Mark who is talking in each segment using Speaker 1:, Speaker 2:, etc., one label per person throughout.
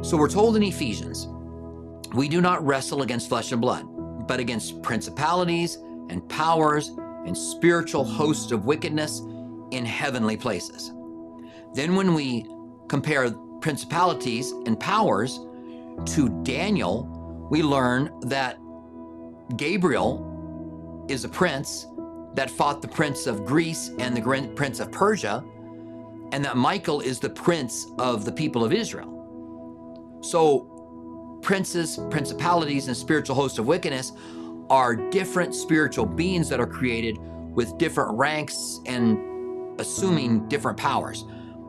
Speaker 1: So we're told in Ephesians, we do not wrestle against flesh and blood, but against principalities and powers and spiritual hosts of wickedness in heavenly places. Then, when we compare principalities and powers to Daniel, we learn that Gabriel is a prince that fought the prince of Greece and the prince of Persia, and that Michael is the prince of the people of Israel. So, princes, principalities, and spiritual hosts of wickedness are different spiritual beings that are created with different ranks and assuming different powers.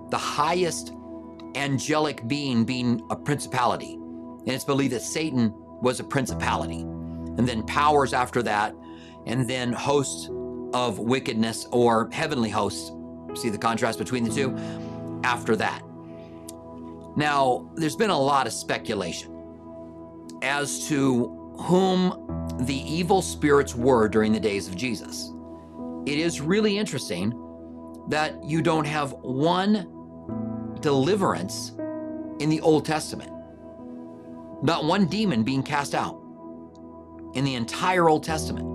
Speaker 1: The highest angelic being being a principality. And it's believed that Satan was a principality. And then powers after that, and then hosts of wickedness or heavenly hosts. See the contrast between the two? After that. Now, there's been a lot of speculation as to whom the evil spirits were during the days of Jesus. It is really interesting that you don't have one deliverance in the Old Testament. Not one demon being cast out in the entire Old Testament.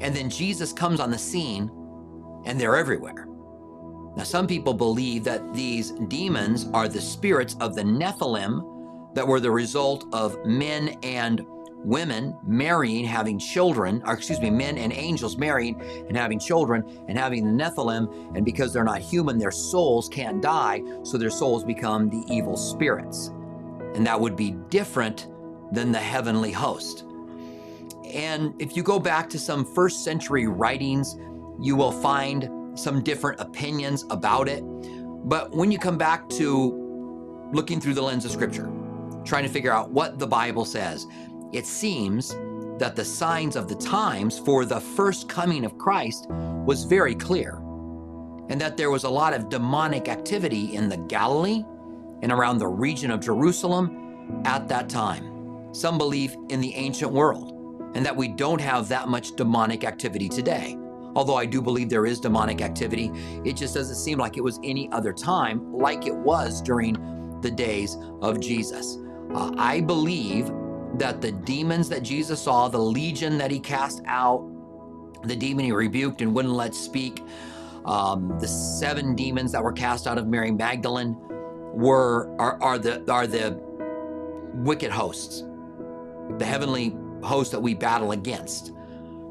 Speaker 1: And then Jesus comes on the scene and they're everywhere. Now, some people believe that these demons are the spirits of the Nephilim that were the result of men and women marrying, having children, or excuse me, men and angels marrying and having children and having the Nephilim. And because they're not human, their souls can't die, so their souls become the evil spirits. And that would be different than the heavenly host. And if you go back to some first century writings, you will find some different opinions about it. But when you come back to looking through the lens of scripture, trying to figure out what the Bible says, it seems that the signs of the times for the first coming of Christ was very clear, and that there was a lot of demonic activity in the Galilee and around the region of Jerusalem at that time. Some believe in the ancient world, and that we don't have that much demonic activity today. Although I do believe there is demonic activity, it just doesn't seem like it was any other time like it was during the days of Jesus. Uh, I believe that the demons that Jesus saw, the legion that he cast out, the demon he rebuked and wouldn't let speak, um, the seven demons that were cast out of Mary Magdalene were are, are the are the wicked hosts, the heavenly host that we battle against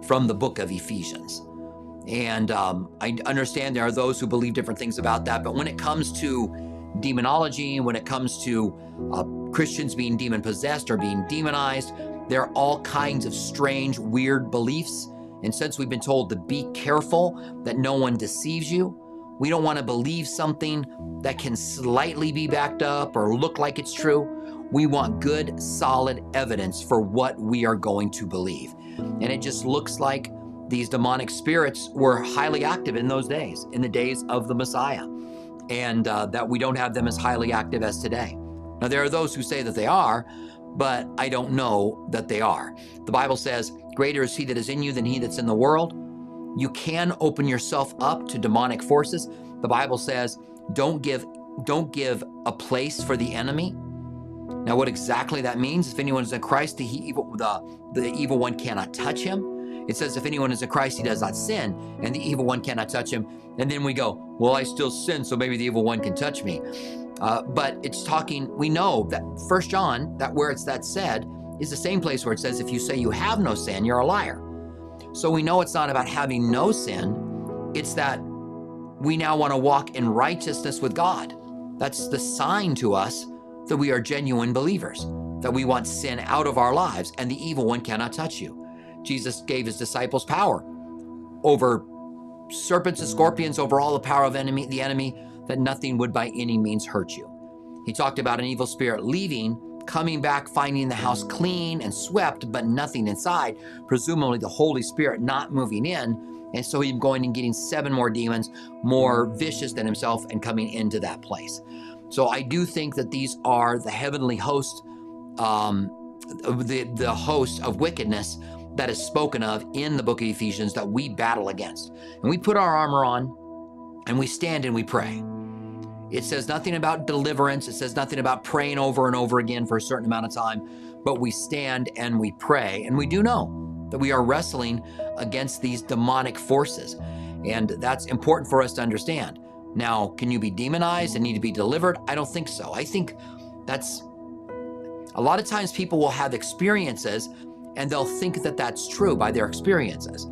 Speaker 1: from the book of Ephesians. And um, I understand there are those who believe different things about that, but when it comes to demonology, when it comes to uh, Christians being demon possessed or being demonized. There are all kinds of strange, weird beliefs. And since we've been told to be careful that no one deceives you, we don't want to believe something that can slightly be backed up or look like it's true. We want good, solid evidence for what we are going to believe. And it just looks like these demonic spirits were highly active in those days, in the days of the Messiah, and uh, that we don't have them as highly active as today. Now, there are those who say that they are, but I don't know that they are. The Bible says, Greater is he that is in you than he that's in the world. You can open yourself up to demonic forces. The Bible says, don't give don't give a place for the enemy. Now, what exactly that means, if anyone is in Christ, the evil, the, the evil one cannot touch him. It says, if anyone is a Christ, he does not sin, and the evil one cannot touch him. And then we go, well, I still sin, so maybe the evil one can touch me. Uh, but it's talking, we know that First John, that where it's that said, is the same place where it says, if you say you have no sin, you're a liar. So we know it's not about having no sin, it's that we now want to walk in righteousness with God. That's the sign to us that we are genuine believers, that we want sin out of our lives, and the evil one cannot touch you. Jesus gave his disciples power over serpents and scorpions, over all the power of enemy, the enemy, that nothing would by any means hurt you. He talked about an evil spirit leaving, coming back, finding the house clean and swept, but nothing inside, presumably the Holy Spirit not moving in. And so he's going and getting seven more demons, more vicious than himself, and coming into that place. So I do think that these are the heavenly host, um, the, the host of wickedness that is spoken of in the book of Ephesians that we battle against. And we put our armor on and we stand and we pray. It says nothing about deliverance. It says nothing about praying over and over again for a certain amount of time. But we stand and we pray. And we do know that we are wrestling against these demonic forces. And that's important for us to understand. Now, can you be demonized and need to be delivered? I don't think so. I think that's a lot of times people will have experiences and they'll think that that's true by their experiences.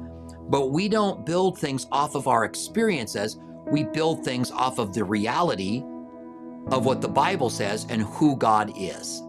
Speaker 1: But we don't build things off of our experiences, we build things off of the reality of what the Bible says and who God is.